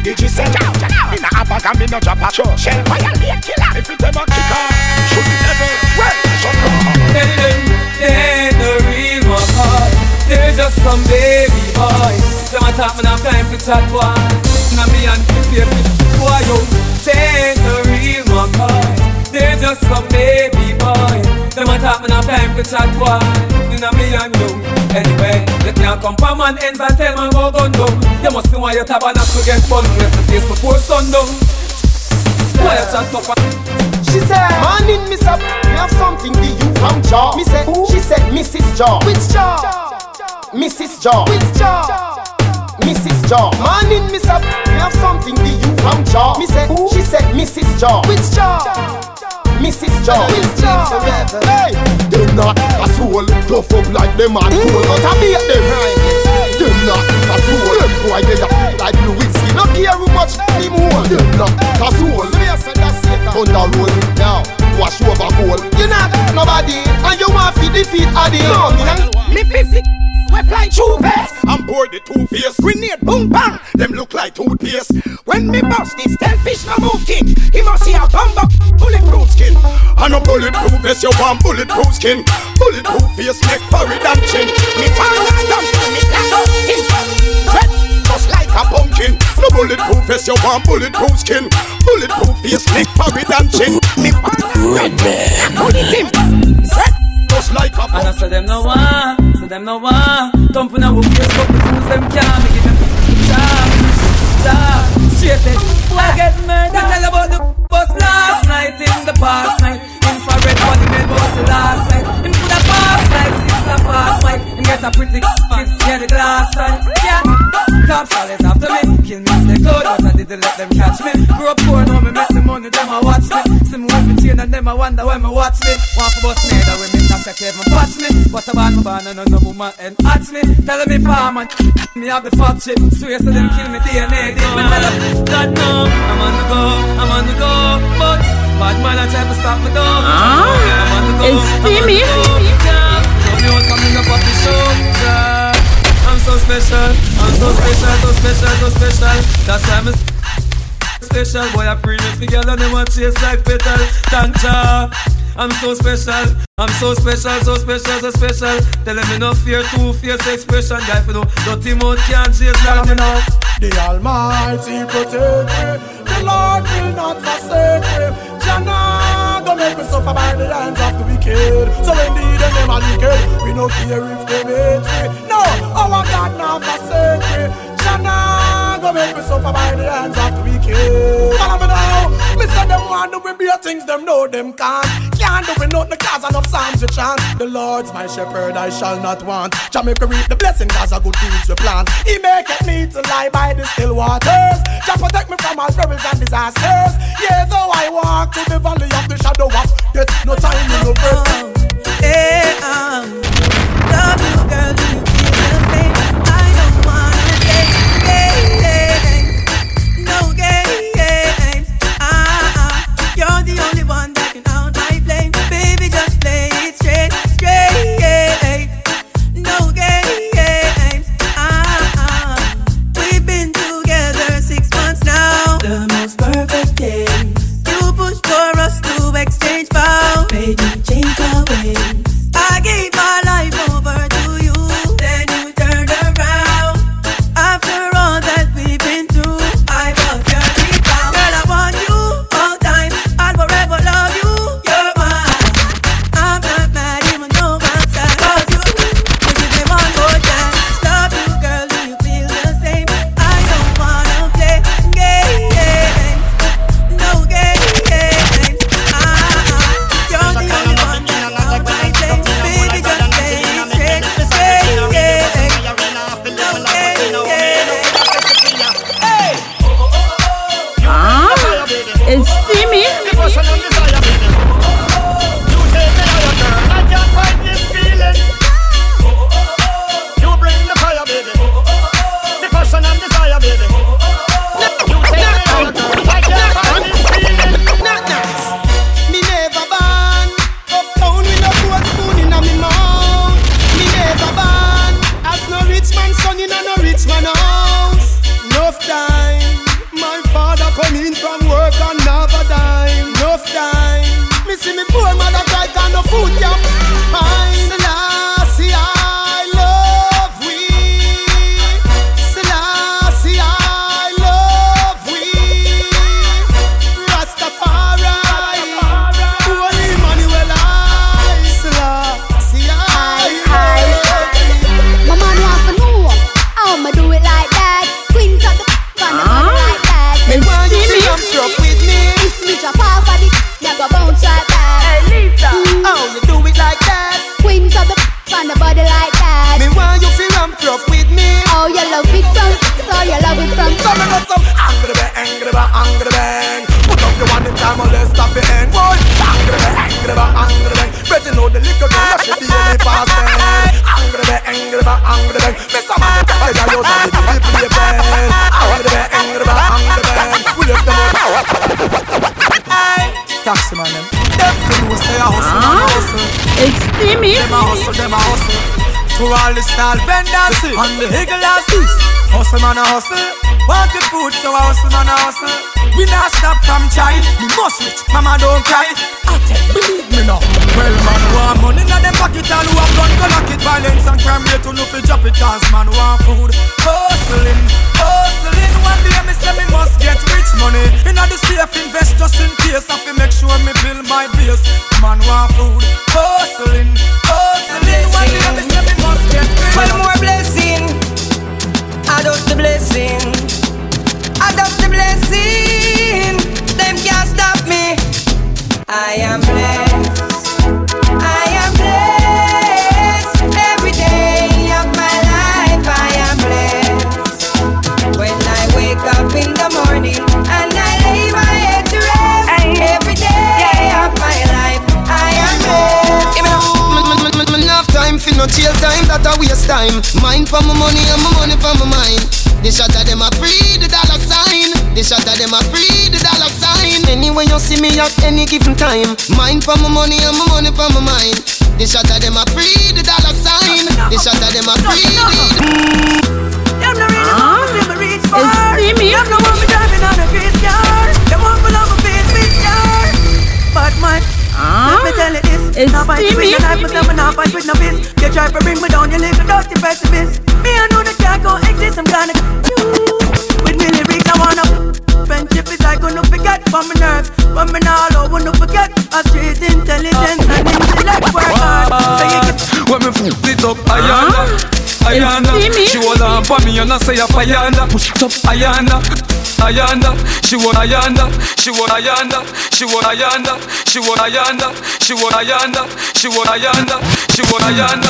like the G said In a bag and me no drop a sure. shell violate killer. If it ever kick off, should never well shut up Tell them they the real one They're just some baby boys Them a talk me no time for chat boy. Now me and baby boy yo. They the real one They're just some baby boys Them a talk me no time for chat boy Now me and you Anyway, you can't come from man ends and tell man go gun down You must know why your tabernacle get fun Left the face before sundown Why you chat tough She said, Morning, Miss Up, me have something for you from Jaw. Me said, Who? She said, Mrs. Jaw. Which Jaw? Mrs. Jaw. Which Jaw? Mrs. Jaw. Morning, Miss Up, me have something for you from Jaw. Me said, Who? She said, Mrs. Jaw. Which Jaw? Mrs. Jaw. Which Hey, they not a soul, tough up like them and cool, but I beat them. Them not a soul, them boy they are like Lewinsky. Not care how much him hold. Them not a soul. Thunder roll now, wash over goal. You not nobody, and you want to defeat Adi. No, me, me fifty. We fly two face. I'm bored the two face. Grenade boom bang. Them look like toothpaste. When me bust this ten fish no move kick. He must see a bamba bulletproof skin. And a bulletproof vest, you want bulletproof skin. Bulletproof face, neck, forehead and chin. Me fall down, me flat up, red, just like a pumpkin. No bulletproof vest, you want bulletproof skin. Bulletproof face, neck, forehead and chin. Me fall down, red man. Bullet him, red just like a And I said them no one, so them no one Thumping our Facebook, the fools them can't Me give them job, job Straight it, I get murdered. Tell about the bus last night in the past night. Infrared money made was the last night. In put a past night, six a past night. Him get a pretty kiss, yeah the glass side Yeah, cops always after me. Kill me, they could, but I didn't let them catch me. Grew up poor, now me make the money, them a watch me. See me with me chain and them a wonder when Dr. Kevin patch me What a band, my band, and no woman and at me Tell me farm and me have the fuck shit Swear so them kill me DNA Did me tell them God no I'm on the go, I'm on the go But bad man I try to stop me though Ah, I'm on the go. I'm on the go Yeah, Tell me what coming up off the show Yeah I'm so special, I'm so special, so special, so special That's why I'm a special boy. I bring it together, them want chase like petal. Thank ya. I'm so special, I'm so special, so special, so special. Tell them me no fear, two face expression. Guy, for no dirty mouth can't chase like me now. The Almighty protect me. The Lord will not forsake me. Jana go make me suffer by the hands of the wicked. So indeed them them are wicked. We no care if they hate me. No, our God not forsake me. Jana go make me suffer by the hands of the wicked. Follow me now. Me say them want to be things, them know them can't. Can't do it nothing cause enough psalms you chant. The Lord's my shepherd, I shall not want. Jamaica reap the blessing cause of good deeds we plan. He maketh me to lie by the still waters. Jah protect me from all perils and disasters. Yeah, though I walk through the valley of the shadow of death, no time in no break. Hey, um, love you, girl, Queens at the like that. You come drop with me. Me drop off of go bounce. Hey Lisa, how you do it like that? The on the body like that. Me want you feel ramp rough with me. Oh, you love it some, so you love it some. Some of some angry bang, angry bang, angry bang. Put up your one in time or let's stop the end. Boy, angry bang, angry bang, angry bang. Bet you know the little girl that should be any past then. Angry bang, angry bang, angry bang. Miss a man, I got yours on the TV play band. Angry bang, angry bang, angry bang. We left them all. Taxi man, them. Them to know say ah. a hustle, man a hustle. It's steamy. Them a hustle, them a hustle. To all the style vendors and the higglers. Hustle man a hustle. Want the food, so a hustle man a hustle. We not stop from trying. We must rich, mama don't cry. I tell believe me now. Well man want money in them pocket all who have gun go lock it. Violence and crime rate to no fi drop it. Cause man want food. Hustling, hustling. One day me say me must get rich money. Inna the safe invest just in case. I fi make sure me build my base. Man want food. Hustling, hustling. One day me say me must get rich. Well, more blessing. Adopt the blessing. Adopt the blessing. Them can't stop me. I am blessed. I Enough time no chill time, that a waste time. Mind for my money and my money for my mind. The shot of them a free the dollar sign. The shot of them a free the dollar sign. Anyway you see me at any given time. Mind for my money and my money for my mind. The shot of them a free the dollar sign. The shot of them a free the. Them no really know me, me reach far. It's steamy. Them no want me driving on a grease car. Them want me love a face, bitch car. But man, let me ah. tell you this. It's Now fight with steamy. your life, myself, and now fight with no fist. You try to bring me down, you little dirty pessimist. Me, I know that can't go exist. I'm gonna you with me lyrics. I wanna friendship is I gonna forget from my nerves, but me now I wanna forget a street intelligence and intellect work hard. So you can When me f it up, Ayanda, Ayanda. Ah. Steamy. She hold on for me and I say a Ayanda. Push it up, Ayanda. Ayanda, she want Ayanda, she want Ayanda, she want Ayanda, she want Ayanda, she want Ayanda, she want Ayanda, she want Ayanda, she want Ayanda,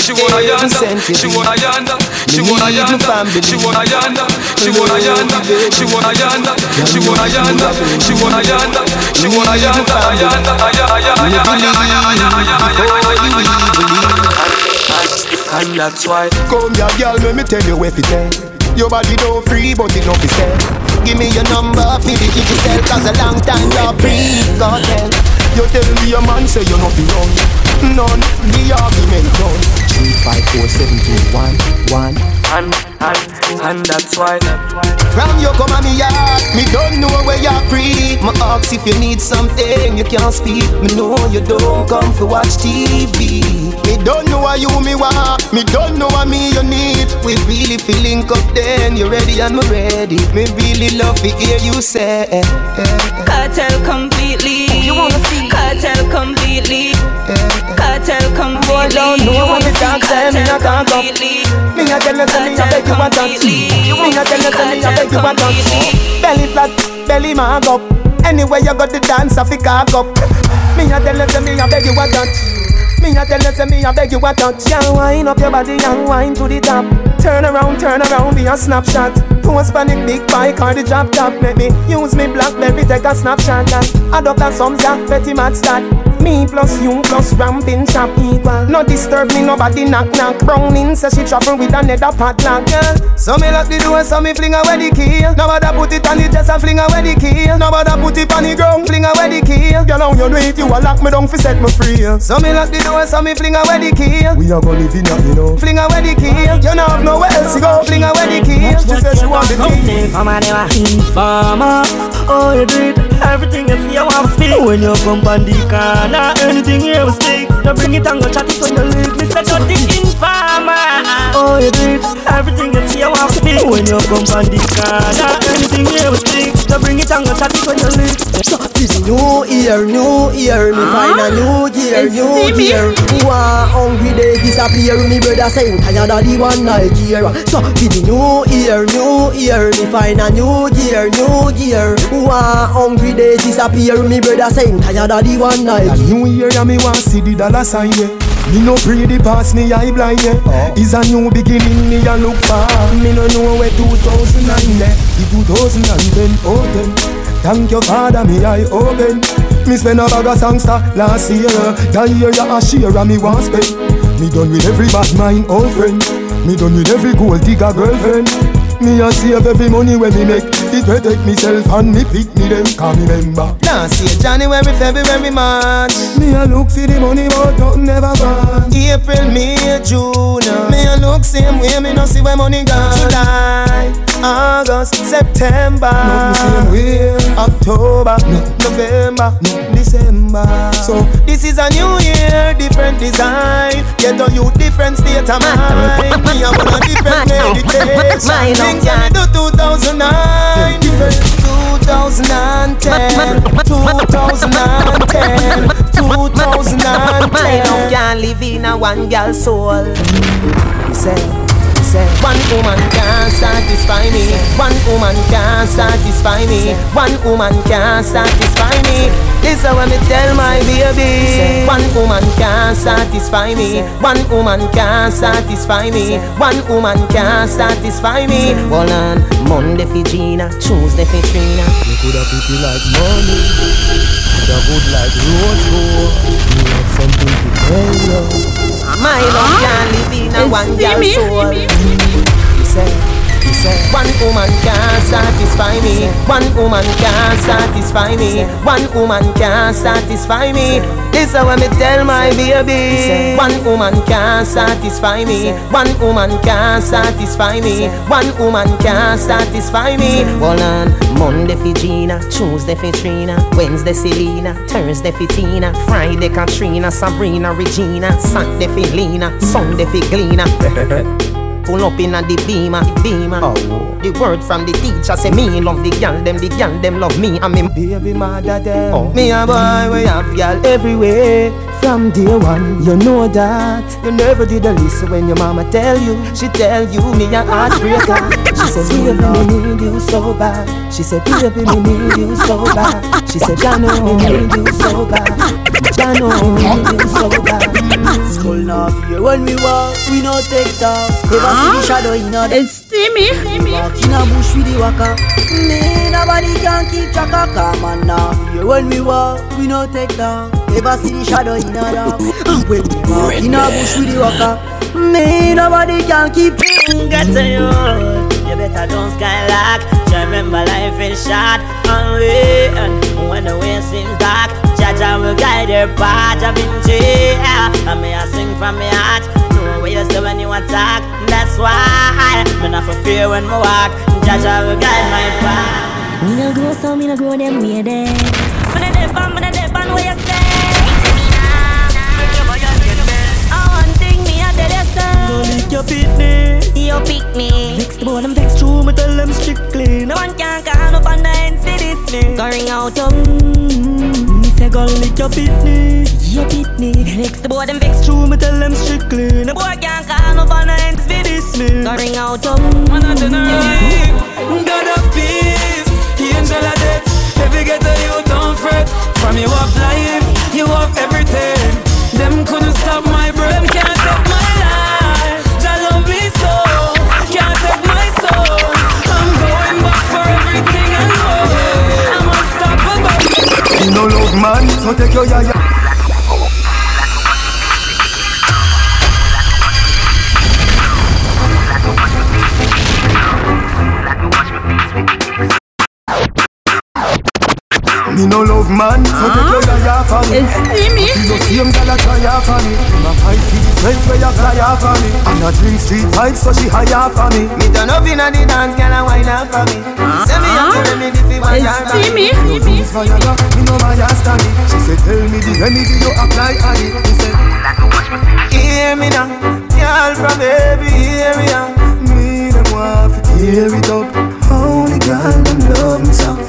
she want Ayanda, she want Ayanda, she want Ayanda, she want Ayanda, she want Ayanda, she want Ayanda, she want Ayanda, she want Ayanda, she want Ayanda, Ayanda, Ayanda, Ayanda, Ayanda, And that's why Come here, girl, let me tell you where to tell. Your body don't free, but it don't be sell. Give me your number, maybe keep yourself, cause a long time no breathe, God tell. You tell me your man say you no be wrong. None, the argument done. Three, five, four, seven, two, one, one. and and and that's why From you come on me yard, me don't know where you breathe. My ask if you need something, you can't speak. Me know you don't come for watch TV. Me don't know what you me want, me don't know what me you need. We really feeling up then, you ready and me ready. Me really love to hear you say. Kartel completely. You wanna see? Kartel completely. Eh. Completely. Boy, don't know what me talk, say me a talk up. Me a tell you say me a beg you a touch. Me a tell you say me a beg you a touch. Belly flat, belly mag up. Anywhere you got the dance, I fi cock up. Me a tell you say me a beg you a touch. Me a tell you say me a beg you a touch. Yeah, wind up your body and wind to the top. Turn around, turn around, be a snapshot. Post the big bike or the drop top. Make me use me blackberry, take a snapshot. And add up a some jack, petty mad stat. Me plus you plus ramping chop equal. No disturb me, nobody knock knock. Browning says she travel with another padlock, girl. So me lock the door, so me fling away the key. Nobody put it on the chest and fling away the key. Nobody put it on the ground, fling away the key. Girl, how you do it? You a lock me down fi set me free. So me lock the door, so me fling away the key. We are gonna live in a, you know. Fling away the key. You know have nowhere else to go. Fling away the key. She said she want the key. Informer, oh you do it Everything you see I want to speak When you come on the corner Anything you will stick You bring it and go chat it when you leave Me say cut it informer. Oh you do it Everything you see you want to speak When you come on the car corner Anything you will stick You bring it and go chat it when you leave So this new year, new year, me ah? find a new year, It's new steamy. year. One hungry day disappear, me brother say tired of the one Nigeria. So this new year, new year, me find a new year, new year. One hungry day disappear, me brother say tired of the one A Nigeria. New year and me want see the dollar sign yeah. Me no pray the past me eye blind yeah. Oh. Is a new beginning me a look for. Me no know where 2009 yeah. The 2010 open. Thank you father me eye open. Me spend a bag of songster last year. That year you a share and me want spend. Me done with every bad mind old friend. Me done with every gold digger girlfriend. Me a save every money when me make protect myself and me pick me them Can remember Last see January, February, March. Me a look for the money but nothing never gone April, May, June uh. Me a look same way, me no see where money gone. July, August, September. Nothing same way. October, November, December. So this is a new year, different design. Get on you different state of mind. Me a want a different meditation Things I do 2009 Different 2010 2010 2010 My love can't live in a one girl soul. He said say One woman can't satisfy me. One woman can't satisfy me. One woman can't satisfy me. This is what me tell my baby. One woman can't satisfy me. One woman can't satisfy me. One woman can't satisfy me. Hold on. Monday for Gina Tuesday for Trina. You coulda pretty like money. Coulda good like rose gold. You have something to tell you My love can't live in a one girl soul He said One woman can't satisfy me. One woman can't satisfy me. One woman can't satisfy me. This is what me tell my baby. One woman can't satisfy me. One woman can't satisfy me. One woman can't satisfy me. Hold on, Monday for Gina, Tuesday for Trina, Wednesday Selena, Thursday for Tina, Friday Katrina, Sabrina, Regina, Saturday for Lena, Sunday for Gleena. Pull up in a the beamer, beamer. Oh. The word from the teacher say me love the girl, them the girl, them love me. I'm in baby mother them. Oh. Me a boy, we have girl everywhere. From day one, you know that You never did a listen when your mama tell you She tell you me a heartbreaker said, baby, me need you so bad. She said, baby, me need you so bad. She said, I know me need you so bad. I know me need you so bad. Skull now here when we walk, we no take talk. Never see the ah, shadow in a It's steamy Walk in a bush with the waka. Me, nobody can keep track of. Come on now here when we walk, we no take talk. Never see the shadow in a dog When we walk in a bush with the waka. Me, nobody can keep Get to you You better don't skylark Just remember life is short. And we and when the way seems dark Jaja will guide your path. I've been cheer And me I sing from my heart. Know what you say when you attack. That's why Me not for fear when me walk. Jaja will guide my path. Me no grow so me no grow them way there. Me no dip on, me no dip on what you say? Oh, one thing me I tell you so Go lick your pitney You pick me. Vex the boy them vex true me tell them strictly. No one can call up on the me. Go ring out your mm, Me say go lick your pitney. You pick me Vex the boy them vex true me tell them strictly. No boy can call up on the me. Go ring out your Man a generate God of peace Angel of death. Every ghetto you don't fret. From you have life man, so take your yaya Me no love man, so take your yaya for me. It's steamy You know same gal a try off for me. My fight for the strength where you fly off for me. And a drink street vibes so she high off for me. Me turn up inna the dance, girl and wine up for me. Say me have to remedy fi one It's yard for me. steamy No rules for yaya, me no bias stand it She said tell me the remedy you apply on it. Me said Hear me now, girl from every area. Me them want to tear it up. Only girl them love me so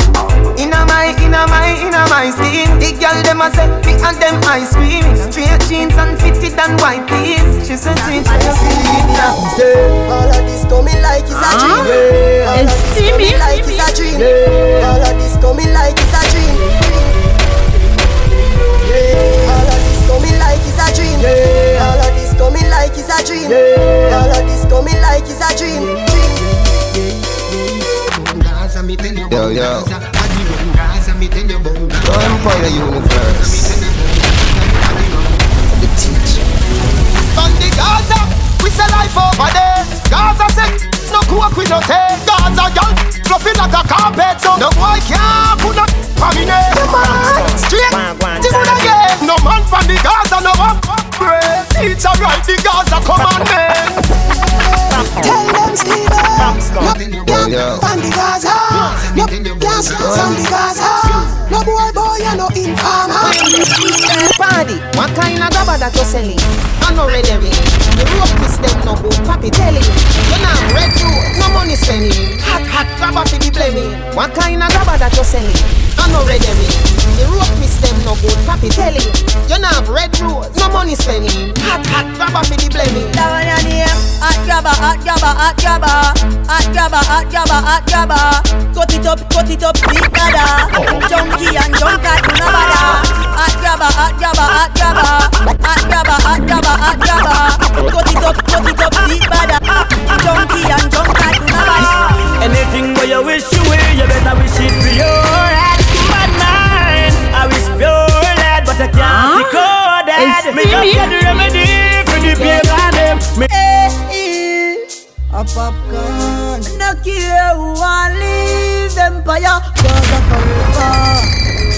Inna my, inna my, inna my skin. The girl them a say, fi and them ice cream. Straight jeans and fitted and white tees. She said, "Change my skin." Say, all of this coming like it's a dream. All It's of this coming like it's a dream. All of this coming like it's a dream yeah. All of this coming like it's a dream yeah. All of this coming like it's a dream yeah. All of this coming like it's a dream Dream Yo, yo. Vampire universe. The teacher. from the Gaza, we sell life over there. Gaza set, no cook we no take. Gaza girl fluffy like a carpet, so no boy can't put up on the neck. Come on, straight, this one again. No man from the Gaza, no one. Teacher, right the Gaza commandment. Tell them Stevens no you on the Gaza no you on the Gaza No boy boy you no informer Party What kind of gaba that you selling? I know ready me. The rope is them no good, papi telling. You know red you, no money spending. Hot hot grabba for the blaming. What kind of gabba that you selling? I know ready me. The rope is them no good, papi telling. You know red rose, no money spending. Hot hot grabba for the blaming. That one your name. Hot grabba, hot grabba, hot grabba. Hot grabba, hot grabba, hot grabba. Cut it up, cut it up, big brother. Junkie and junk no bother. Hot grabba, hot grabba, hot grabba. Hot grabba, hot grabba, hot grabba. Cut it up, cut it up, big brother. Ah, ah, ah, junkie and junk no bother. Anything where you wish you will, you better wish it for your head. Bad mind, I wish pure lead, but I can't see coded. It's Me just get the remedy for the pain and them. Me Hey, a popcorn. No care who want leave empire, cause I'm forever.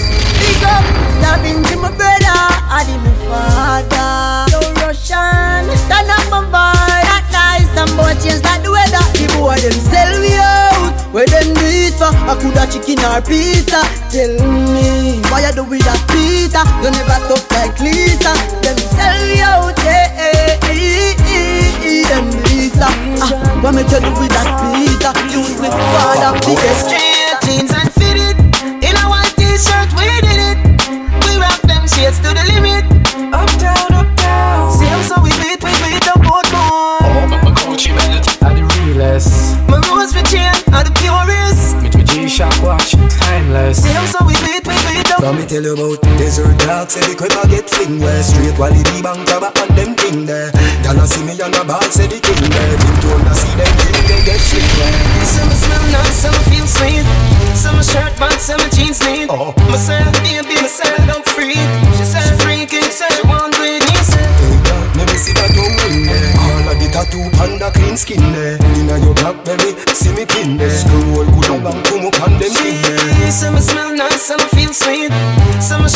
Big up, loving to my brother, and to my father. No Russian, turn up my vibe. That nice, some boy change like the weather. The boy them sell me out. Where them do for? I coulda chicken or pizza. Tell me, why you do with that Peter? You never talk like Lisa. Them sell me out, yeah, yeah, yeah. Them Lisa. Ah, what tell you with that Peter? Use me father, biggest. Rock them shades to the limit. Uptown, uptown. Same so we beat, we beat the boat more. Oh, my Gucci belt are the realest. My rose for chain are the purest. With my G-Shock watch, timeless. Same so we beat, we beat the Let me tell you about desert dog Say the crib a get fling where Straight while the bank grab and them thing there Y'all a see me on a ball say the king there Been told to see them thing they get fling where Some smell nice, some feel sweet. Some shirt pants, some jeans neat. Oh. Myself,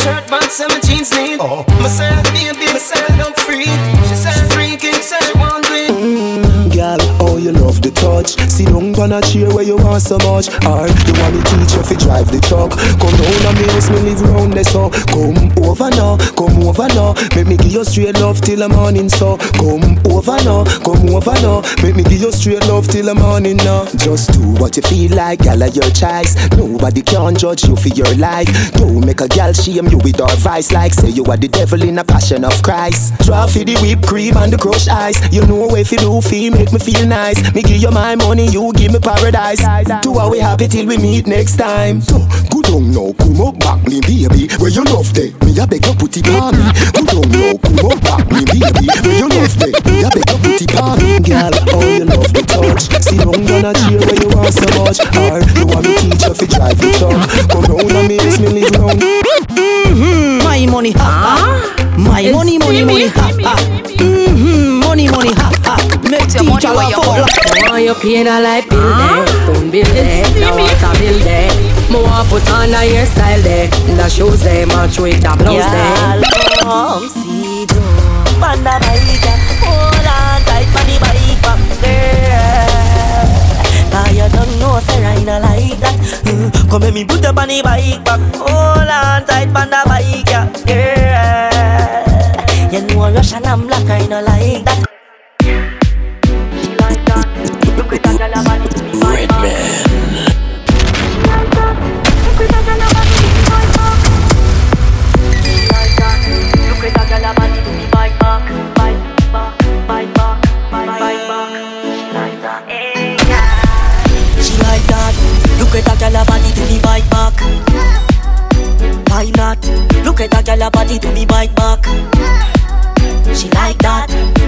shirt pants, some jeans neat. Oh. Myself, Sit on a chair where you want so much. Or you want me teach you fi drive the truck. Come down and make me live round there so. Come over now, come over now. Make me give you straight love till the morning so. Come over now, come over now. Make me give you straight love till the morning now. Just do what you feel like, of your choice. Nobody can judge you for your life. Don't make a girl shame you with our vice Like say you are the devil in a passion of Christ. Draw for the whipped cream and the crushed ice. You know if you do feel make me feel nice. Me give you my money, you give me paradise. Do how we happy till we meet next time. So, good on now, come up back me baby. Where you love day, me a beg you put it on me. Good on now, come up back me baby. Where you love day, me a beg you put it on me. Girl, oh you love the touch. Sit down on a chair where you want so much. Or you want me teach you fi drive the truck Come round and makes me live round. My money, ha ha. My money, money, money, ha ha. Mm-hmm, money, money, ha ha. Make teacher a fuck like. Want you pain a like bill there, phone bill there, the water bill there. Me want put on a hairstyle there, the shoes there, match with the blouse there. Come see do Panda bike Hold on tight for the bike back girl Cause you don't know say I no like that Mm, Come let me put up on the bike back Hold on tight for the bike yeah, girl You know Russian and black I no like that Red like that. Look at that girl body to the bike back. Why not? Look at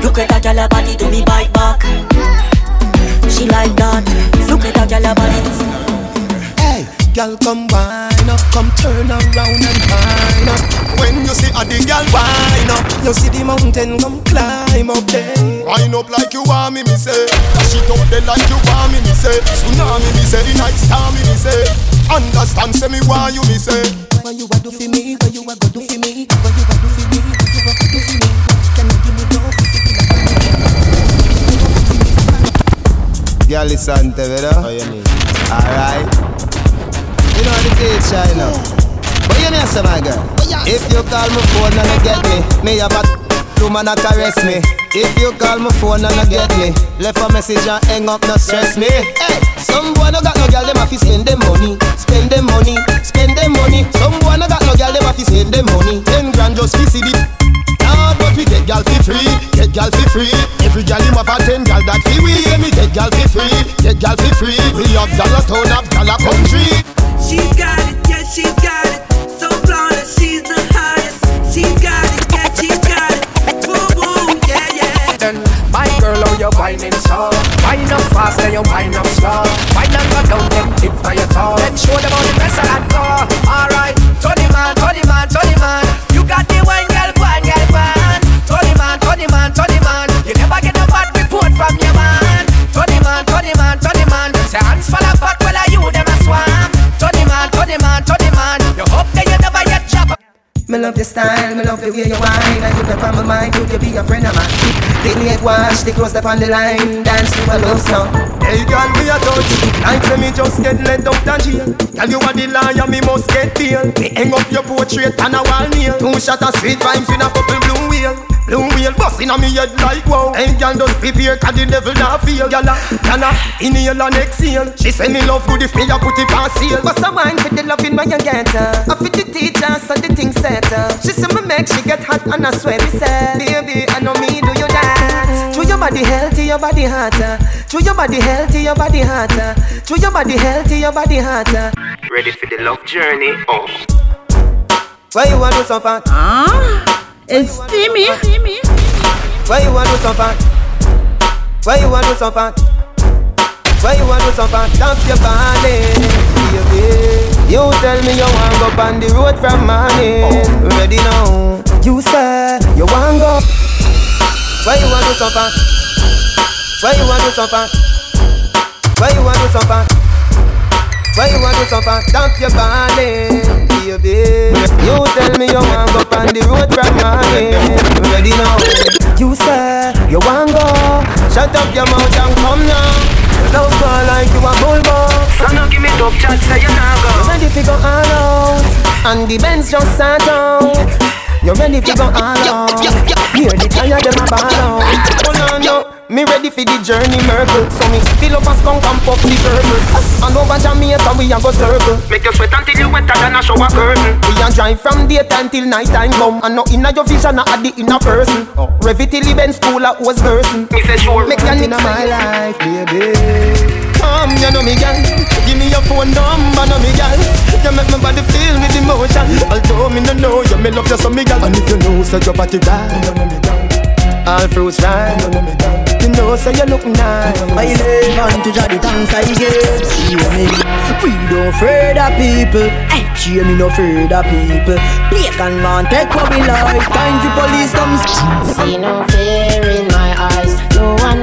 Look at that girl body to me bike back. She like that. Look at that girl body. Hey, girl, come wine up, come turn around and wine up. When you see a the girl wine up, you see the mountain come climb up there. Wine up like you want me, me say. Dash it out there like you want me, me say. Tsunami, me say. The night star, me, me say. Understand, say me why you, me say. What you a do for me? What you a go do for me? Girl, listen, ¿verdad? Alright. You know the teacher, you know. But you know, say my girl. If you call my phone and you get me, me have a woman a caress me. If you call my phone and you get me, left a message and hang up, no stress me. Hey, some boy no got no girl, them have to spend them money, spend them money, spend them money. Some boy no got no girl, them have to spend them money. Ten grand just to see the gal for free, get gal for free. Every gal him have a ten gal that fi we. Say me get gal for free, get gal for free. We have dollar town, have dollar country. She's got it, yeah, she's got it. So flawless, Take me at watch, stay close up on the line Dance to a love song. Hey girl, me a touch Like say me just get let out and jail. Girl, you are the liar, me must get bail. Me hang up your portrait on a wall nail. Two shot of sweet vibes with a couple blue wheel. Blue wheel busting on me head like wow. Hey girl, just prepare cause the devil not feel. Girl, ah, can I ah, inhale and exhale. She say me love good if me a put it on sale What's a wine for the loving when you get her I fit the teacher so the thing set her She say me make she get hot and I swear me say Baby, I know me body healthy, your body hotter To your body healthy, your body hotter To your body healthy, your body hotter Ready for the love journey? Oh. Why you want to so fat? Ah, it's steamy. Why you want to so fat? Why you want to so fat? Why you want to so fat? Dump your body, baby. You tell me you want go on the road from morning. Ready now? You say you want go. Why you want to so fat? Why you want to fat? Why you want to fat? Why you want to fat? Dump your body, baby. You tell me you want go on the road from morning. Ready now? You say you want go. Shut up your mouth and come now. Love go like you a bulldog. So now give me tough chat, say you nah go. You ready to go all out? And the Benz just start out. You ready to go all out? Hear the tire them a ball out. Hold on now. Me ready for the journey, Merkel. So me fill up a skunk and puff the purple. And over Jamaica we a go circle. Make you sweat until you wetter than a shower curtain. We a drive from daytime till night time come. And no inna your vision, not at the inner person. Oh. Rev it till the Benz school a was person. Me say sure. Make you in my life, baby. Come, you know me, girl. Give me your phone number, know me, girl. You make my body feel with emotion. Although me no know you, me love you so, me girl. And if you know, say your body right, you know me, girl. All fruits right, you know me, girl. You know, say you look nice. My live on to the thanks I give. Hear me. We don't afraid of people. Hey, hear me no afraid of people. Play can man take what we like. Time the police comes. See no fear in my eyes. No one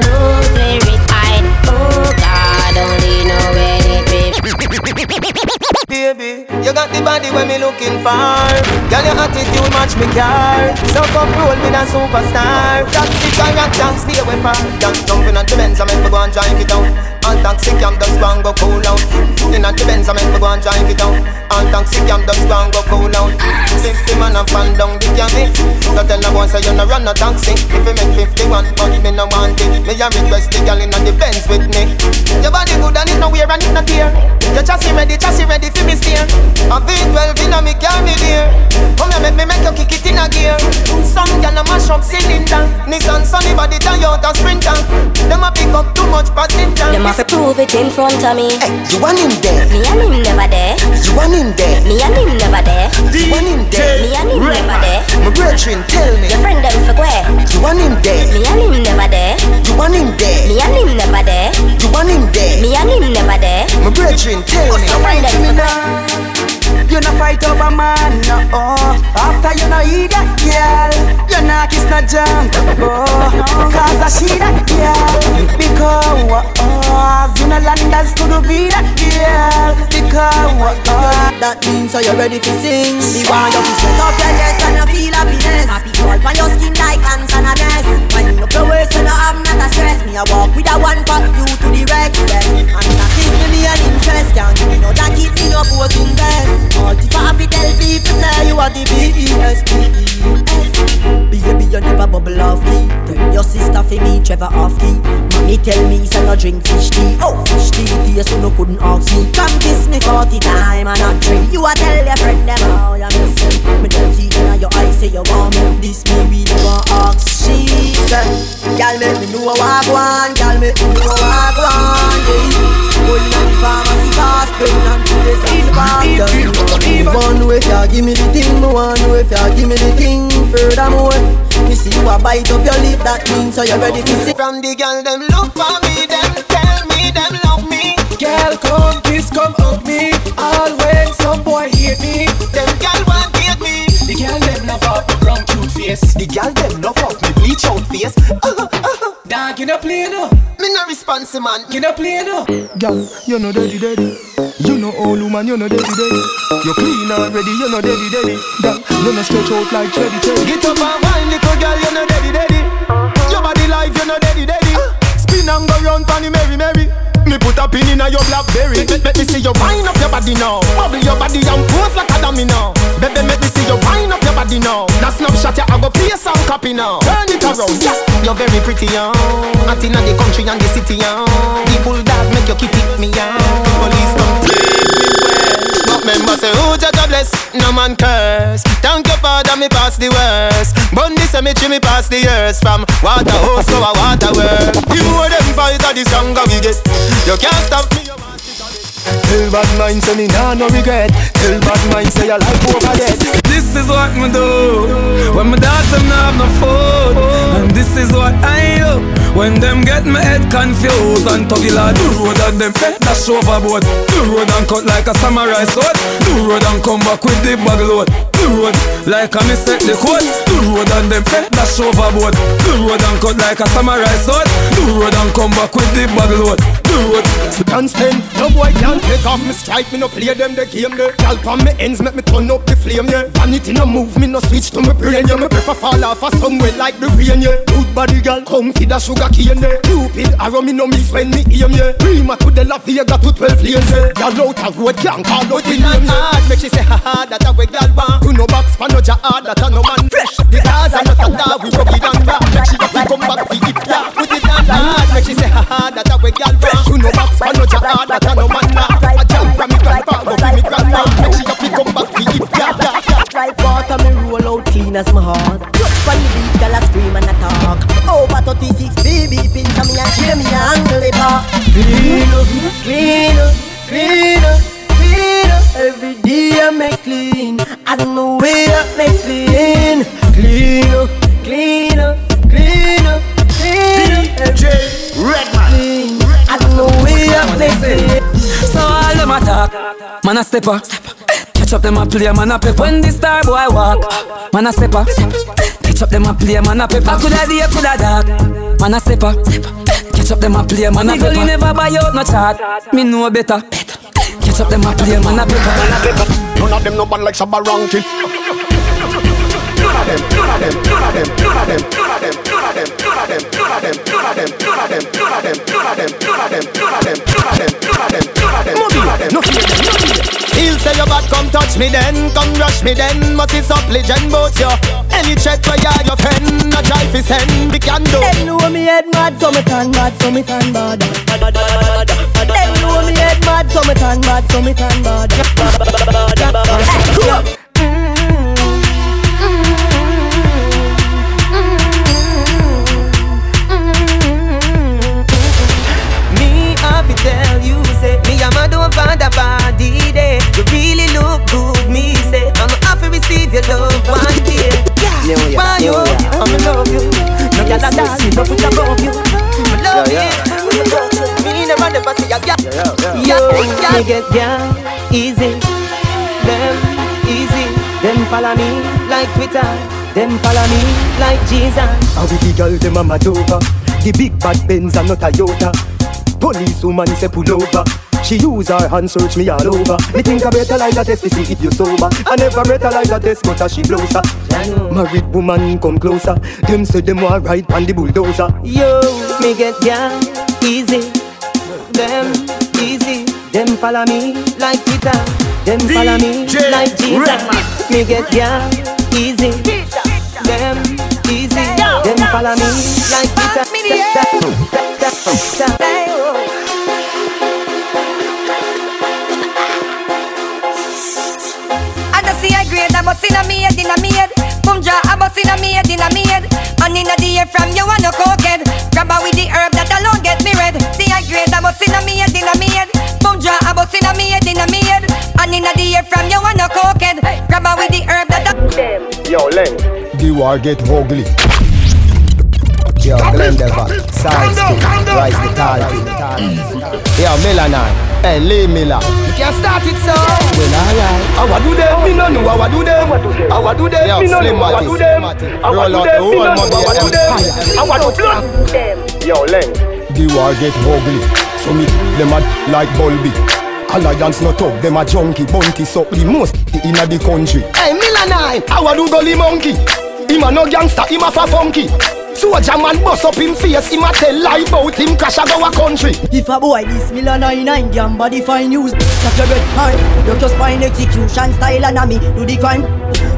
you got the body when me looking for. Girl, your attitude match me car. So come roll with a superstar. Taxi character, stay away from. Young jumping on the Benz, I make go and drive it down. And taxi cam just go go cool out. In on the Benz, I make me go and drive it down. And taxi cam just go go cool out. Fifty man and fan down the cabin. No tell no boy say you no run no taxi. If you make fifty one, but me no want it. Me a request the girl in the Benz with me. Your body good and it no wear and it no tear. Your chassis ready, chassis ready for me steer. A V12 inna me car dear. Come here, make me make you kick it in a gear. Some gyal a mash up cylinder. Nissan Sunny body Toyota Sprinter. Them a pick up too much passenger. To prove it in front of me. Hey, you want him there? Me and him never there. You want him there? Me and him never there. You want him there? Me and him never there. My brethren, tell me. Your friend them for where? You want him there? Me and him never there. You want him there? Me and him never there. You want him there? Me and him never. My brethren, tell me. Your friend them for where? You no fight over man, no oh. After you no eat that girl, you no kiss no junk, oh. Cause I see that girl, because oh, you no landers could be that girl, because oh, oh. That means so you're ready to sing. Me want you to set up your chest and you feel happiness. Happy crawl on your skin like ants and a nest. Wind up your waist and you have not a stress. Me a walk with a one pack you to the rest. Yes. And give me an interest Can't give me no that keep me no both invest. Multify fi tell people say you are the best Baby you never bubble off me. Tell your sister for me Trevor off key Mommy tell me say no drink fish tea. Oh fish tea taste so no couldn't ask me. Come kiss me 40 time and not drink. You a tell your friend them how you miss me. Me don't see in your eyes say you want me. This me we never ask. She said Girl make me know how I want Girl make me know how I want yeah. In the pharmacy fast, pregnant to the same pastor. One way, if you give me the thing, one way, if you give me the thing. Furthermore, me see you a bite up your lip. That means so you're ready to see. From the girl, them look for me, them tell me, them love me. Girl, come kiss, come hug me. All when some boy hate me, them girl want hate me. The girl them love out the brown cute face. The girl them love out me bleach out face. Uh-huh, uh-huh. Dog, you no play no. Me no response, man. You no play no. Girl, you know daddy daddy. You know old woman, you know daddy daddy. You clean already, you know daddy daddy. Girl, you know stretch out like Teddy Teddy. Get up and wine, little girl, you know daddy daddy. Your body life, you know daddy daddy. Uh. Spin and go round, panny merry merry. Me put a pin in a your blackberry. Let me see you wind up your body now. Bubble your body and pose like a dummy now. Baby, make me see you wind up your body now. That snapshot, yeah, I go play some copy now. Turn it around, yeah. You're very pretty, young. At in the country and the city, young. The bulldog make your kitty me, young. Police come take me well. But member say, oh, Jah bless, no man curse. Thank your father, me pass the worst. Bun the cemetery, me pass the years. From water oh, hose to a water well. You are them fight of the stronger we get. You can't stop me. Tell bad mind say me nah no regret. Tell bad mind say I like over dead. This is what me do when my dogs them not have no food, and this is what I do when them get my head confused and tuggy la do road and them fet dash overboard. Do road and cut like a samurai sword. Do road and come back with the bag load. Do road like a me set the code. Do road and them fet dash overboard. Do road and cut like a samurai sword. Do road and come back with the bag load. Do road. Can't stand, no boy can't take off me strike. Me no play them the game there. Gal on me ends make me turn up the flame yeah. Vanity no move me no switch to me brain yeah. Me prefer fall off a somewhere like the rain yeah. Good body gal, come feed a sugar cane yeah. Cupid arrow me no miss when me aim yeah. Prima to the La Vega to 12 lanes yeah. Gal out a road can't call out the name yeah. make she say ha ha that a way gal want. No box pan no ja hard that a no man fresh. The cars are not a dog, we rub it and rock. Make she have come back for it yeah. Put it on hard, make she say ha ha that a way gal want. You no box pan no ja hard that a no man laugh. A jump from me grandpa go for me grandma. Make she to come back for yeah. yeah, yeah. Like water, me roll out clean as my heart. Just the beat, girl, I scream and I talk. Over 36 baby stepper. Catch up them a play, man a pepper. When the star boy walk, man a stepper. Catch up them a play, man a pepper. Coulda day, coulda dark, man a stepper. Catch up them a play, man a pepper. Me never buy out no chart, me know better. Catch up them a play, man a pepper. None of them no bad like Shabba Rankin. None of them, none of them, none of them, none of them, none of them, none of them, none of them, none of them, none of them, none of them, none of them, none of them, none of them, none of them, none of them, none of them, none of them, none of them, No fear them, no fear. He'll say you bad, come touch me then, come rush me then. Must is up legend both you. Any threat where you your friend, no try fi send, we can do. Them know me head mad, so me turn bad, so me turn bad. Them know me head mad, so me turn bad, so me turn bad. Hey, come on. Mad over body day. You really look good, me say. I'm have to receive your love one day. New Year, Why New you? Year. I'm love you. No Yes, gyal a yes. darling, no put above you. Me love Yeah, you. Me never never see a gyal. Yo, Yeah, me get down easy, them easy. Them follow me like Twitter, them follow me like Jesus. And with the girl them a mad over The big bad Benz and not Toyota Police woman say pull over She use her hand search me all over. Me think I better like that test to see if you sober. I never better like that test but as she closer. Married woman come closer. Them say them want ride on the bulldozer. Yo, me get down easy, them easy. Them follow me like Twitter, them follow me DJ like Jesus. Redman. Me get down easy, them easy. Them follow me like Twitter. See I grade, I bust in a me head, in a me head. Boom jaw, I bust in a me head, in a me head. And in a the air from you, I no cokehead. Grab her with the herb that alone get me red. See I grade, I bust in a me head, in a me head. Boom jaw, I bust in a me head, in a me head. And in a the air from you, I no cokehead. Grab her with the herb that alone. Yo, Len. The war get ugly. Yo, Glendever, Sideskin, Rise the Target. Yo, Melanin, hey, eh, Lee Miller. You can start it, so. Well, alright. How I do them? Me no know how I do them. How I do them? Me no know how I do them. How I do them? Me no know how I do them. How I do blood? Yo, Len. The war get ugly. So me, them a like Bulby. Alliance not up, them a junkie, bunty suck the most inna the country. Hey, Milanine, how I do gully monkey? Him a no gangster, him a fa funky. Soldier man bust up him face, him a tell lie about him crash a go a country. If a boy this million nine nine damn body fine use. Such a red hard You just find execution style and a me do the crime.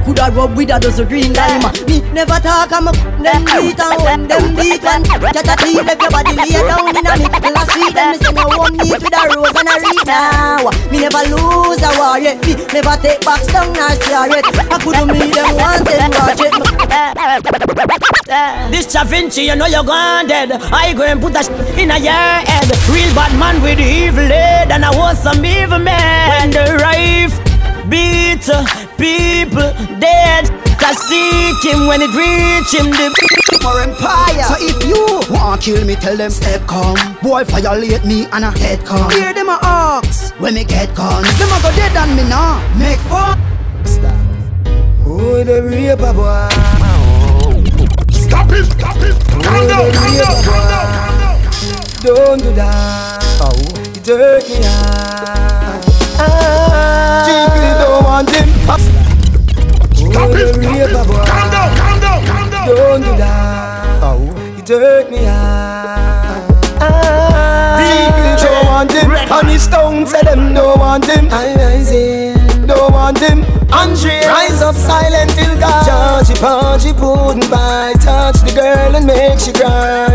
Coulda rub with a dozen green lime. Me never talk I'm a them beat and when them beat and Get a teeth if your body lay down in a me Last week. Them me say no one meet with a rose and a reed now. Me never lose a war yet. Me never take box down star yet. I coulda meet them once and watch it This Da Vinci, you know you're gone dead. I go and put that sh- in a your head. Real bad man with evil head, and I want some evil man. When the rife beat people dead, to seek him when it reach him. The for empire. So if you want kill me, tell them step come. Boy violate me and a head come. Hear them a ox when me get gone. Them a go dead on me now. Make fun. Oh, the rape a boy. Stop it, stop it. Calm down, calm down, calm down. Don't do that. Oh, it hurt me hard. Ah, Jingle don't want him. Stop it, stop it. Calm down, calm down, calm down. Don't do that. Oh, it hurt me hard. Ah, Jingle don't want him. And his tongue say them don't want him. I rising. Don't want him. Andre rise up silent till God. Georgie Porgy pudding by. Touch the girl and make she cry.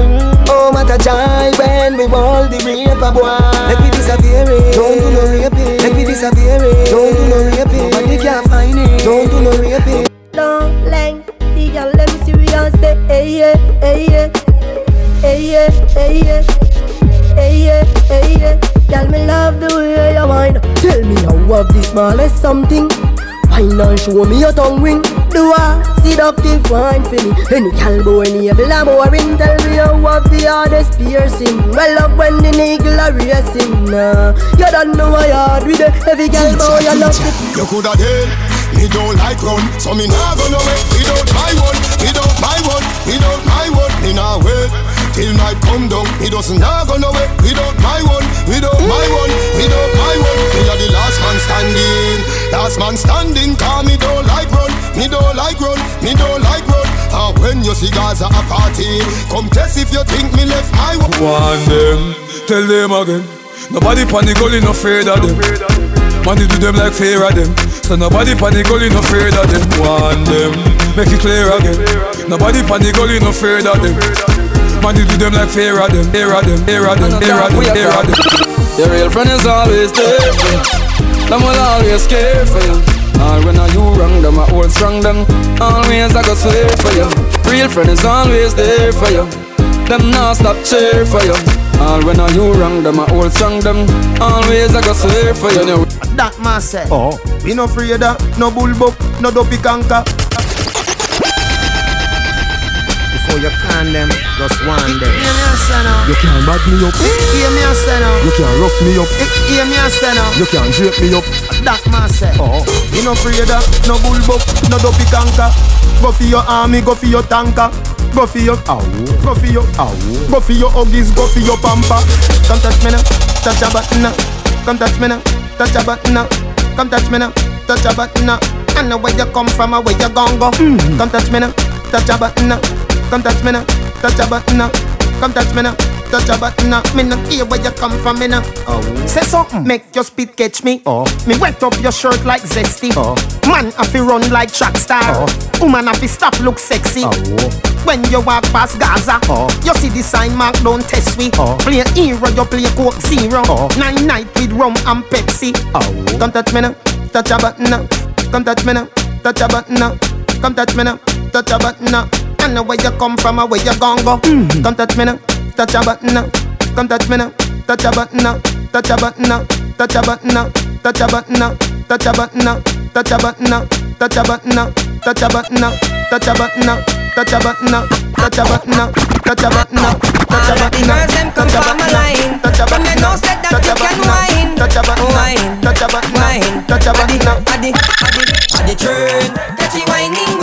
Oh, what a joy when we hold the rape a boy. Let me disappear it. Don't do no raping. Let me disappear it. Don't do no raping. Nobody can find it. Don't do no raping. Don't length the girl let me serious say hey yeah hey yeah hey yeah hey yeah hey yeah hey yeah Girl me love the way you whine. Tell me how of the smallest something. Wine and show me your tongue ring? Do a seductive wine for me. Any gal boy enable a boring. Tell me how of the hardest piercing. Well up when the niggle are racing. Nah. You don't know how hard with the heavy gal boy you love it. You coulda dead. Me don't like run, so me nah go nowhere without my one, without my one, without my one. Me nah wait till night come down. Me doesn't nah go nowhere without my one, without my mm. one, without my one. Me a the last man standing, last man standing. Cause me don't like run, me don't like run, me don't like run. And when you see Gaza a party, come test if you think me left my one. Want them, tell them again. Nobody panic, only no afraid of them. Man, they do them like fear of them. So nobody panic, only no afraid of them. Want them, make it clear again. Nobody panic, only no afraid of them. Man, they do them like fear of them, fear of them, fear of them, fear of them, fear of them. Your real friend is always there for you. Them will always care for you. All when are you wrong, them I hold strong them. Always I go swear for you. Real friend is always there for you. Them not stop cheer for you. All when are you wrong, them I hold strong them. Always I go swear for you. That man said. Oh, we no afraid of no bullbuck, no dopey canker. Before you can them, just one day. Hear me a say now. You can't bag me up. Hear me a say now. You can't rough me up. Hear me a say now. You can't drape me up. That man said. Oh, we no afraid of no bullbuck, no dopey canker. Go for your army, go for your tanker. Go for your ow, go for your ow, go for your huggies, go for your pamper. Come touch me now, touch a button now. Come touch me now, touch a button now. Come touch me now, touch a button now. I know where you come from and where you gon' go. Mm. Come touch me now, touch a button now. Come touch me now, touch a button now. Come touch me now, touch a button now. Me no care where you come from, me no. Oh. Say something, make your speed catch me. Oh. Me wet up your shirt like zesty. Oh. Man, I fi run like track star. Oh. Woman, I fi stop look sexy. Oh. When you walk past Gaza, oh. you see the sign mark, don't test me. Oh. Play hero, you play Coke Zero. Oh. Nine night with rum and Pepsi. Oh. Don't touch me now, touch a button now. Come touch me now, touch a button now. Come touch me now, touch a button now. I know where you come from or where you gon' go. Mm-hmm. Come touch me now, touch a button now. Come touch me now, touch a button now. Touch a button now, touch a button now. Touch a button now, touch a button now. Touch a button now, touch a button now. Touch a button now, touch a button now. Touch a button now, touch a button now. Touch a button now, touch a button now. Girls them come from a line. From the know said that you can wine, wine, touch a button wine. touch a button now. Adi, adi, adi turn. Catchy whining, whining turn.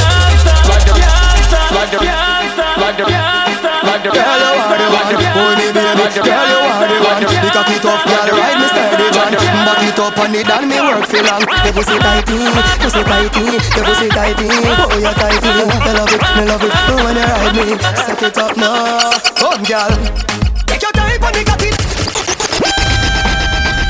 like the like like the like like the Girl, you are the one. Oh, me baby. Girl, you are the one. The cocky tough girl, ride me steady, John. Back it up on it, and me work for long. The pussy tighty, pussy tighty, the pussy tighty. Oh, you tighty. Me love it, me love it. When you ride me, set it up now. Come, girl. Take your time on the cocky.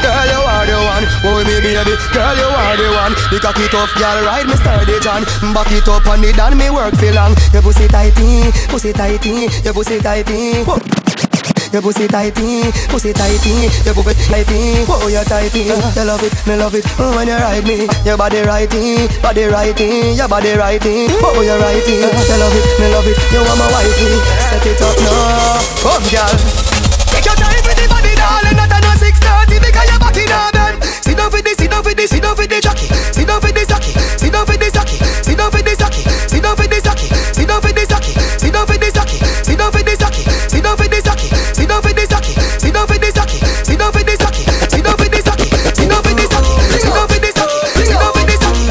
Girl, you are the one, oh me baby Girl, you are the one. The cocky tough girl, ride me sturdy John. Back it up on it and me work for long. Your pussy tighty, pussy tighty Your pussy tighty. Your pussy tighty, pussy tighty Your pussy tighty, oh you tighty You love it, me love it. Oh, when you ride me Your body righty, body righty Your body righty, oh you righty. You love it, me love it. You want my wifey. Set it up now, come girl Sit down for the, sit down for the, sit down for the jockey. Sit down for the jockey. Sit down for the jockey. Sit down for the jockey. Sit down for the jockey. Sit down for the jockey. Sit down for the jockey. Sit down for the jockey. Sit down for the jockey. Sit down for the jockey. Sit down for the jockey. Sit down for the jockey. Sit down for the jockey. Sit down for the jockey. Sit down for the jockey. Sit down for the jockey. Sit down for the jockey.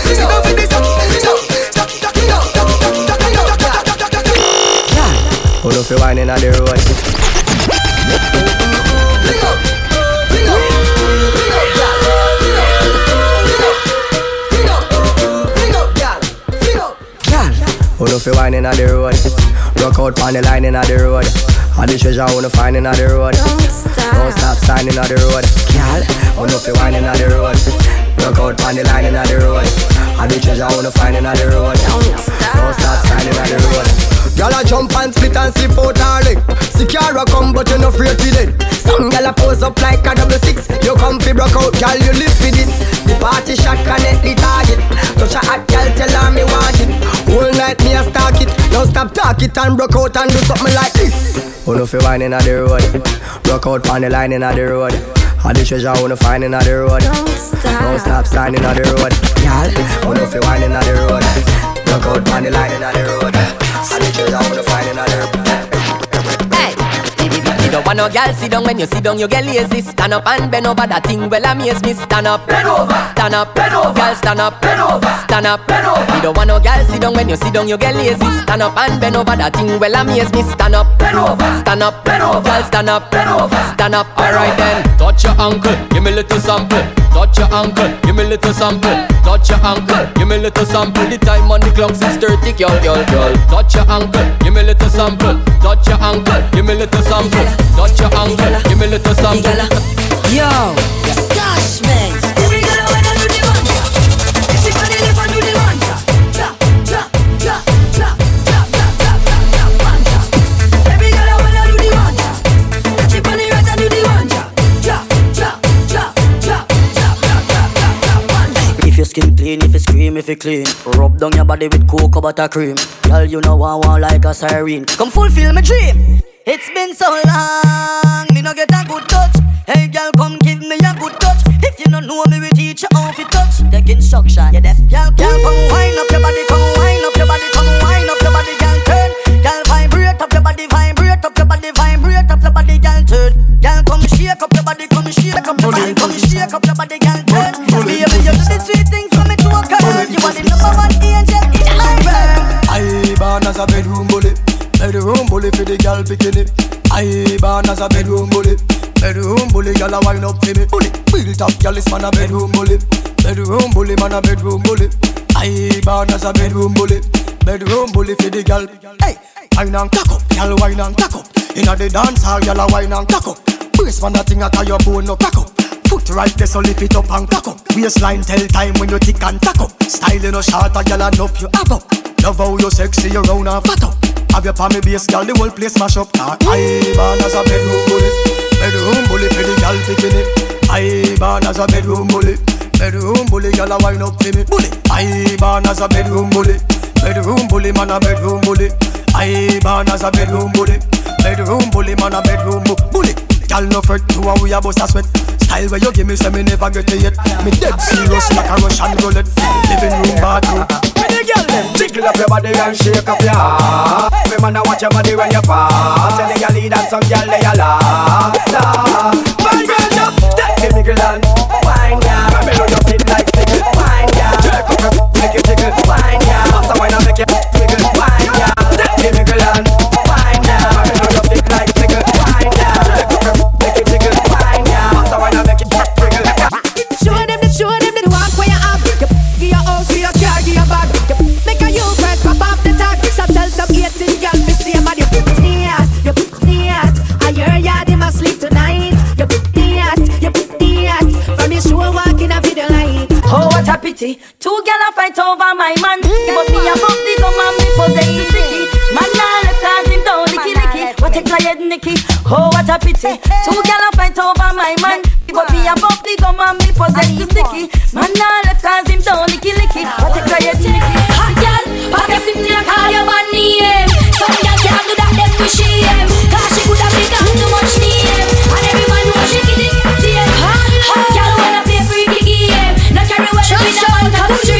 Sit down for the jockey. Who know fi whining on the road? Fi whining on the road? Rock out on the line in the road. All the treasure I wanna find in the road. Don't stop signing on the road. Girl, who know fi whining on the road? Rock out on the line in the road. All the treasure I wanna find in the road. Don't stop signing on the road. Girl a jump and split and slip out her leg Secure a come but you no afraid for dead Some girl a pose up like a double six You come fi broke out girl you live for this The party shot connect the target Touch a hot it and broke out and do something like this. Know fi whining on the road? Broke out on the line in the road. All the treasure wanna find in the road. Don't stop, Don't stop signing on the road. Y'all, know fi whining on the road? Broke out on the line in the road. All the treasure wanna find in the you don't want no girl sit down when you sit down you get lazy. Stand up and bend over that thing. Well amaze me Stand up, bend over, stand up, bend over. Girl stand up, bend over, stand up, bend over. You don't want no girl sit down when you sit down you get lazy. Stand up and bend over that thing. Well amaze me Stand up, bend over, stand up, bend over. Girl stand up, bend over, stand up. Alright then, touch your ankle, give me little sample Touch your ankle, give me little sample. Touch your ankle, give me little sample. The time on the clock 6.30, girl, girl, girl. Touch your ankle, give me little sample. Touch your ankle, give me little sample. Touch your ankle, give me little sample. Yo, stash man. Skin clean, if you scream, if you clean. Rub down your body with cocoa butter cream. Girl, you know I want like a siren. Come fulfill my dream. It's been so long, me no get a good touch. Hey girl, come give me a good touch. If you don't know me, we teach you how to touch. Take instruction, you deaf. Girl, girl, come wind up your body, come wind up your body, come wind up your body, girl, turn. Girl, vibrate up your body, vibrate up your body, vibrate up your body, girl, turn. Girl, come shake up your body, come shake up your body, come shake up your body, girl, turn. Baby, girl bikini. I born as a bedroom bully, bedroom bully, girl a wine up for me. Bully, built up girl is man a bedroom bully, bedroom bully man a bedroom bully. I born as a bedroom bully, bedroom bully for the girl. Hey, wine and cock up, girl wine and cock up. Inna the dance hall, girl a wine and cock up. Brace man a thing a tie your bone no crack up. Foot right there, so lift it up and cock up. Waistline tell time when you tick and tack up. Style you no short, a gyal enough you have up. Love how you sexy, you round and fat up. Have your palmy base, gyal, the whole place mash up. I born as a bedroom bully, bedroom bully for the gyal bikini. I born as a bedroom bully, bedroom bully, gyal a wine up for me. Bully, I born as a bedroom bully, bedroom bully, man a bedroom bully. I born as a bedroom bully, bedroom bully, man a bedroom bully. Girl no fret, you a we a bust a sweat. Style where you give me say me never get it yet. Me dead serious like a Russian roulette. Living room bathroom. When the girl them jiggle up your body and shake up your ass Me man a watch your body when you pass Tell the girl lead and some girl they a laugh Laugh My girl just take the mickle and wine ya Me know you feel like tickle Wine ya Jerk up your make you tickle Wine ya Bust a wine and make you wiggle Wine a pity. Two gyal a fight over my man. But me a bump the gum and me possess the sticky. Man now left cause him down licky licky. What a client nicky. Oh, what a pity. Two gyal a fight over my man. But me a bump the gum and me possess the sticky. Man now a man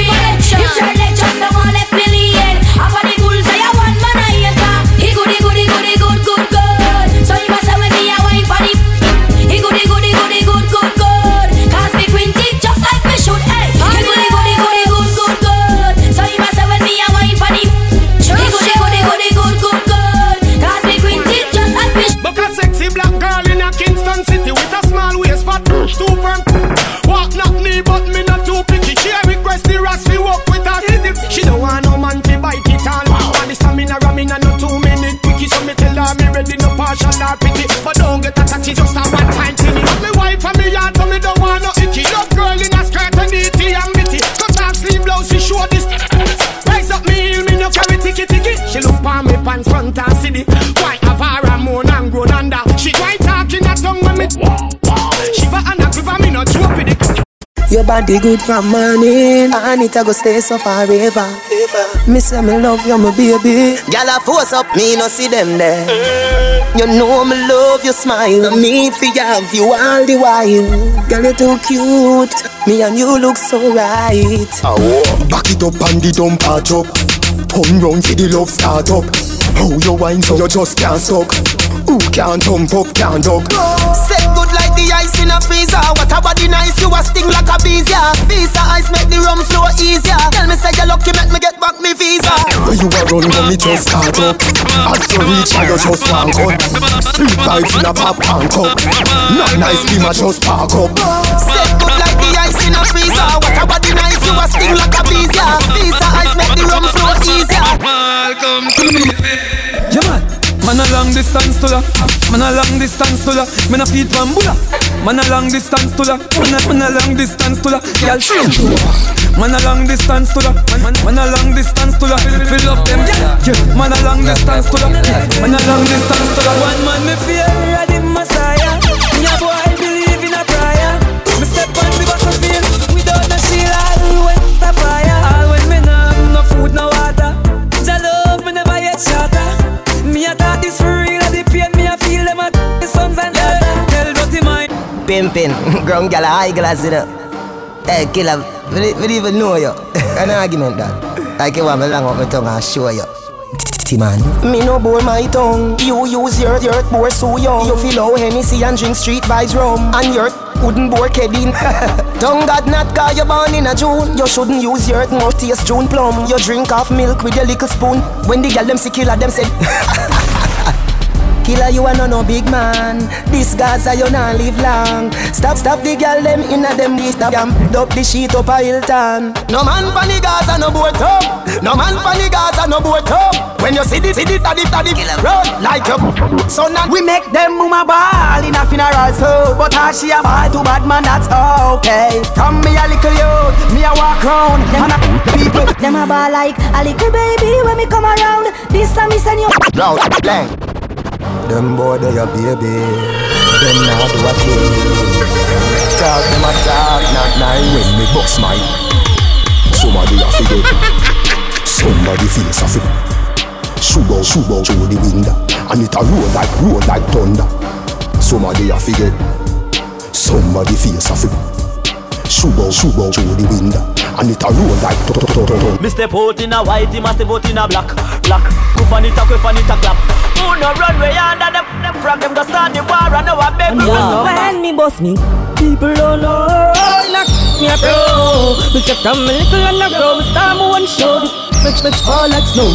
body good from morning. And it a go stay so forever. Me say me love you, my baby. Girl, I force up, me no see them there. You know me love your smile. Me fi have you all the while. Girl, you too cute. Me and you look so right. Oh, back it up and the dump patch up Turn round for the love start up. How you wine so you just can't stop. Who can't thump up, can't duck Set good like the ice in a freezer. What a body nice, you a sting like a bees, yeah. Visa ice make the rum flow easier. Tell me say you lucky, make me get back me visa. Where you a run when me just start up. As you reach and you just walk up. Street vibes in a popcorn cup Not nice, be my just park up. Set good like the ice in a freezer. What a body nice, you a sting like a bees, yeah. Visa ice make the rum flow easier. Welcome to me. Yeah, man. A long distance to la Man a long distance to la Man a feed bambula Man a long distance to la Man a, man a long distance to la show Man a long distance to la Man, man, a long distance to la Fill up them yeah. Man a long distance to la Man a long distance to la One man me fear pimping. Ground gal a high glass. Hey, killer, we don't even know you. An argument that. Like you want me long up my tongue show you. Man. Me no bore my tongue. You use your your bore so young. You feel how Hennessy and drink street vibes rum. And your wooden bore kedding. tongue got not cause you born in a June. You shouldn't use your more taste June plum. You drink half milk with your little spoon. When the girl them see killer them said. Killer, you are no no big man. This Gaza, you not live long. Stop, stop the girl them inna them this stop jam. Up the sheet up a Hilton. No man pan the Gaza, no boat up. No man pan the Gaza, no boat up. When you see the see the taddy taddy run like a son and We make them mama ball in a funeral so But how she a ball to bad man that's okay Come me a little youth, me a walk round And a people Them a ball like a little baby when me come around. This time me send you. Round, blank. Them boy they a baby. Them now do a thing. Talk them a talk, not nice. When me bust my Somebody a figure Somebody face a fit Shoot out, shoot out through the window And it a roll like, roll like thunder Somebody a figure Somebody face a fit Shoot out, shoot out through the window And it a roll like thunder Me step out in a white, he must step in a black Black, goof on it a quiff on it a clap Who no run way under them, them frog Them go start the war and now I beg me Yeah. When me boss me, people don't know. Knock me a pro. Me say from a little and a grow, me start me one show. Bitch, bitch, fall like snow.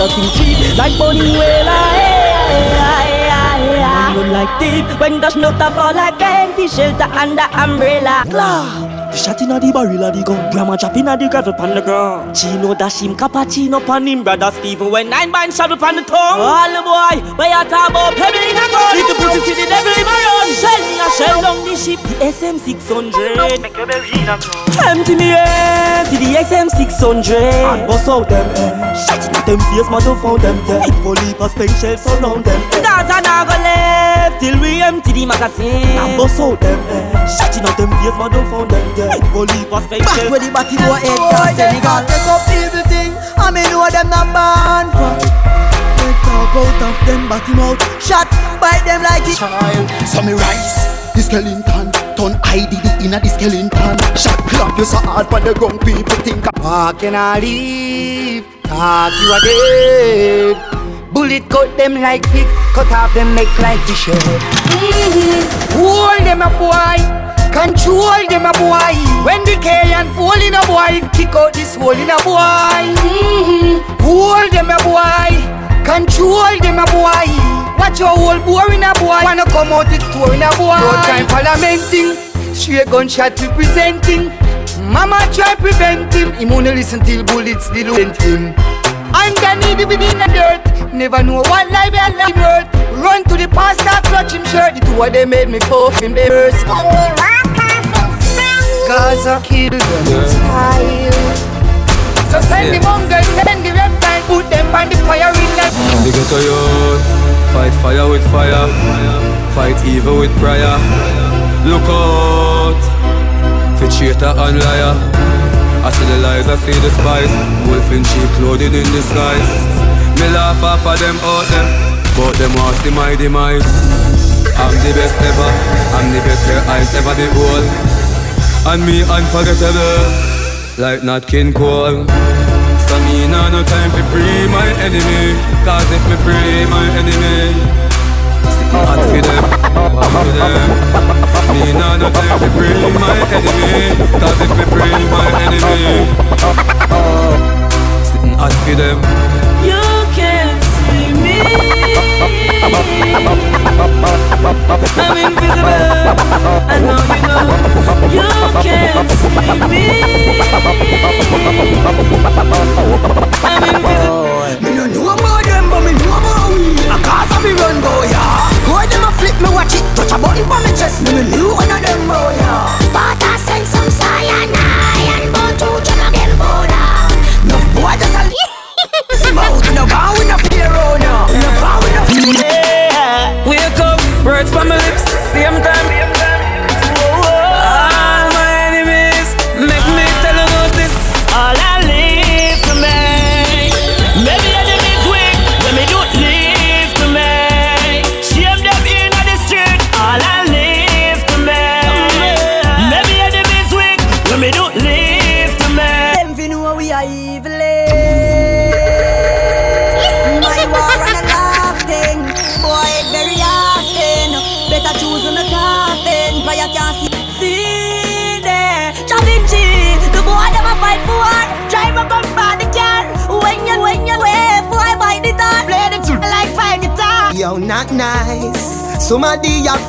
Does sing sweet like Bunny Wailer. Hey, hey, hey, hey, hey. Run like thief when dash not a fall like rain. Fish shelter under umbrella. Claw. The shot inna the barrel of the gun Grandma drop inna the gravel pan the ground Chino dash him cappuccino pan him Brother Stephen when nine man shovel pan the tongue All the boy where you talk about pebble in a gun Little pussy see the devil in my run Shell me a shell down the ship The SM600 Make your belly in a Empty me to the SM600 And bust out them eh Shot inna them face mother found them dead police a spent shells surround them eh Gaza now go left till we empty the magazine And bust out them eh Shot inna them face mother found them dead Hit police a spent Back shells where the batty boy head down Senegal. Take up everything. I me know them not born for? They talk out of them batty mouth. Shot bite them like it. Child, so me rise. The skeleton Turn ID inna the skeleton. Shot clap you so hard for the ground People think I Walk and I leave. Talk you a dead. Bullet cut them like pig Cut off them neck like fish head. Mm-hmm. Hold them a boy Control them a boy. When the K and fall in a boy Kick out this hole in a boy. Mm-hmm. Hold them a boy. Control them a boy. Watch your whole boy in a boy. Wanna come out it store in a boy. No time for lamenting. Straight gunshot representing. Mama try prevent him. He wanna listen till bullets did him. Underneath within the dirt. Never know what life and life worth. Run to the past, start clutch him shirt. The two of them made me puff him the first Gaza kill them. Style So send the mongrel, send the reptile Put them on the fire in the The ghetto youth Fight fire with fire. Fight evil with prayer. Look out For traitor and liar. I see the lies, I see the spice. Wolf in sheep clothing in disguise. Me laugh off of them out them But them want see my demise. I'm the best ever I'm the best your eyes ever behold And me unforgettable Like Nat King Cole. So me nah no time to free my enemy Cause if me free my enemy hot for them, hot for them. Me nah no time to free my enemy Cause if me free my enemy Sitting hot for them I'm invisible. I know you know. You can't see me. I'm invisible. Me no know about them, but me know about we. A cause of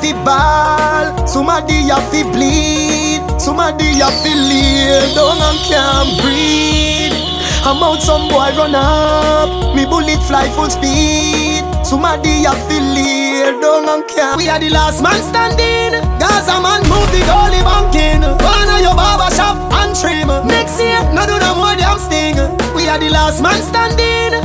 To ball, somebody have to bleed, somebody have to lay down and can't breathe. I'm out some boy run up, me bullet fly full speed. Somebody have to lay down and can't. We are the last man standing. Gaza man move the dolly banking. On your barber shop and trim. Next year, no do no more damn sting. We are the last man standing.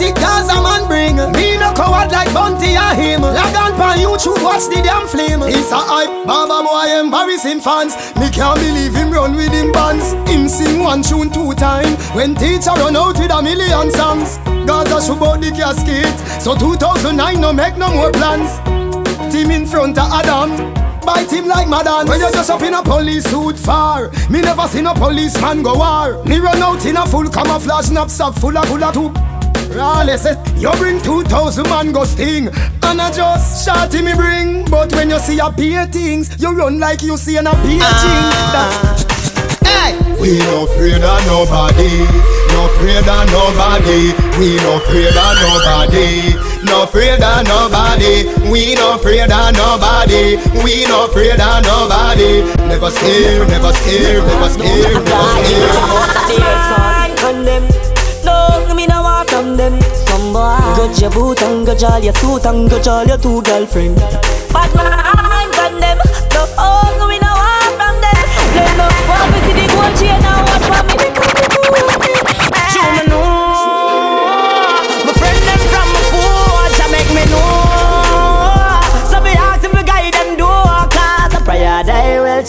I'll be a man bring. Me no coward like Bunty or him. Log on pan YouTube, watch the damn flame. It's a hype, Baba boy embarrassing fans. Me can't believe him run with him bands. Him sing one tune two time. When teacher run out with a million songs. Gaza should out the casket. So 2009 no make no more plans. Team in front of Adam. Bite him like madam When you just up in a police suit far Me never seen a policeman go war Me run out in a full camouflage knapsack full of full of two you bring 2,000 man go sting And I just shot me bring But when you see a peer things You run like you see an a peer ah. Hey! We no afraid of nobody No afraid of nobody We no afraid of nobody No afraid of nobody We no afraid of nobody We no afraid of nobody Never scared, never scared, never scared, never scared on them. No, them. Some boy got your boot and got all your suit and got all your two girlfriend. But man, them. No, oh, me no want from them. Let no me see the gold chain and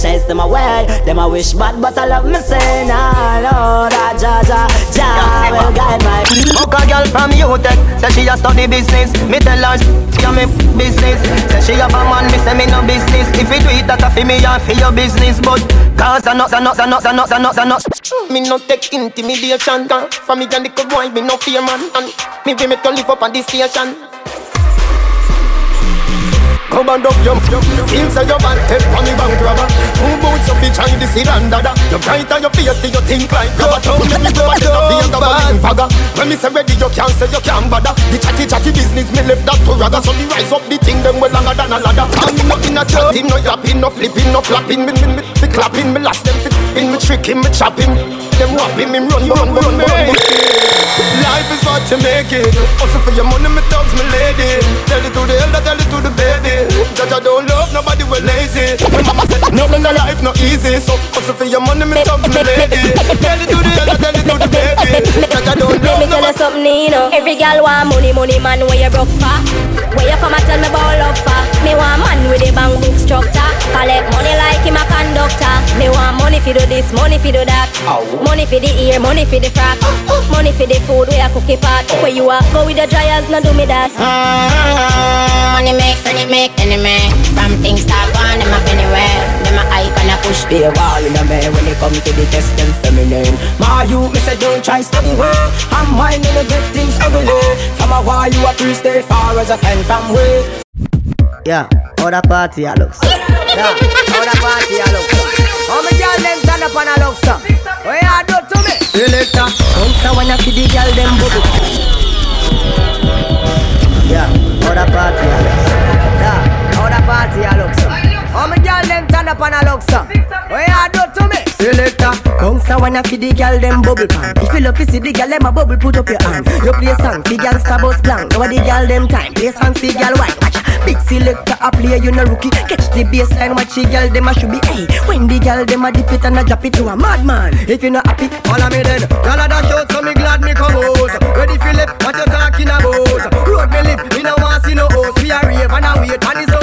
chase them away. Them I wish bad, but I love me say nah, no, that ah, ja ja ja will guide my. Fuck a girl from UTech, say she a study business. Me tell her she a me business. Say she have a man, me say me no business. If you do it, that a fi me and fi your business. But cause I know, I know, I know, I know, I know, I know. Me no take intimidation. For me and the good boy, me no fear man. And me be me to live up on this station. Come and up your Inside your band, head on the bank robber. Two boots of each hand, this is dada You bright on your face, do you think like rubber. Don't let me go back to the other one fagger. When me say ready, you can't say you can't bother. The chatty chatty business, me left that to rather So me rise up the thing, them well longer than a ladder. I'm not in a chatting, no yapping, no flipping, no flapping. Me, me, me, me clapping, me last them flipping Me tricking, me chopping Them whopping, me run, run, run, run, run. Life is what you make it. Also for your money, me thugs, me lady. Tell it to the elder, tell it to the baby. Judge, I don't love nobody, we lazy. My mama said, no, no, no, life not easy. So also for your money, me thugs, me lady. Tell it to the elder, tell it to the baby Judge, I don't Let me tell you something, you know. Every girl want money, money man, where you broke for? Where you come and tell me about love for? Me want man with a bank book structure. Collect money like him a conductor. Me want money for do this, money for do that. Money for the ear, money for the frock. Money for the food, where a cookie pot. Where you are, go with the dryers, no do me that. Ah. Money make, money make, enemy. From things start on, them up anywhere. Them a hype and a push. Be a wall in a man when it come to the test them feminine. My you, me say don't try study way. I'm mine and I get things ugly. From a why you a to stay far as I can from way. Yeah, how the party a looks. Yeah, how the party a looks. How me girl them stand up and a looks. What you do to me? Selector, bounce a wanna see the girl them bubble. Yeah, how the party a looks. Yeah, how the party a looks. How me girl them stand up and a looks. What you do to me? Selector, uh. bounce a wanna see the girl them bubble pan. If you love to see the girl them a bubble, put up your hand. You play song, the girl star bus blank. Now the girl them time, play song, the girl wine. Watch big selector a play, you no rookie. Catch the baseline, watch the girl them a should be. Hey, when the girl them a dip it and a drop it to a madman. If you not happy, follow me then. Girl a dash out, so me glad me come out. Ready left, what you talking about? Road me live, me no want see no host. We a rave and a wait, and the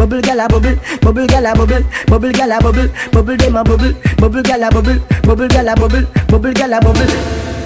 bubble, bubble, girl a bubble, bubble, girl a bubble, bubble, girl a bubble, bubble a bubble, bubble, girl a bubble, bubble, girl a bubble, bubble, girl a bubble.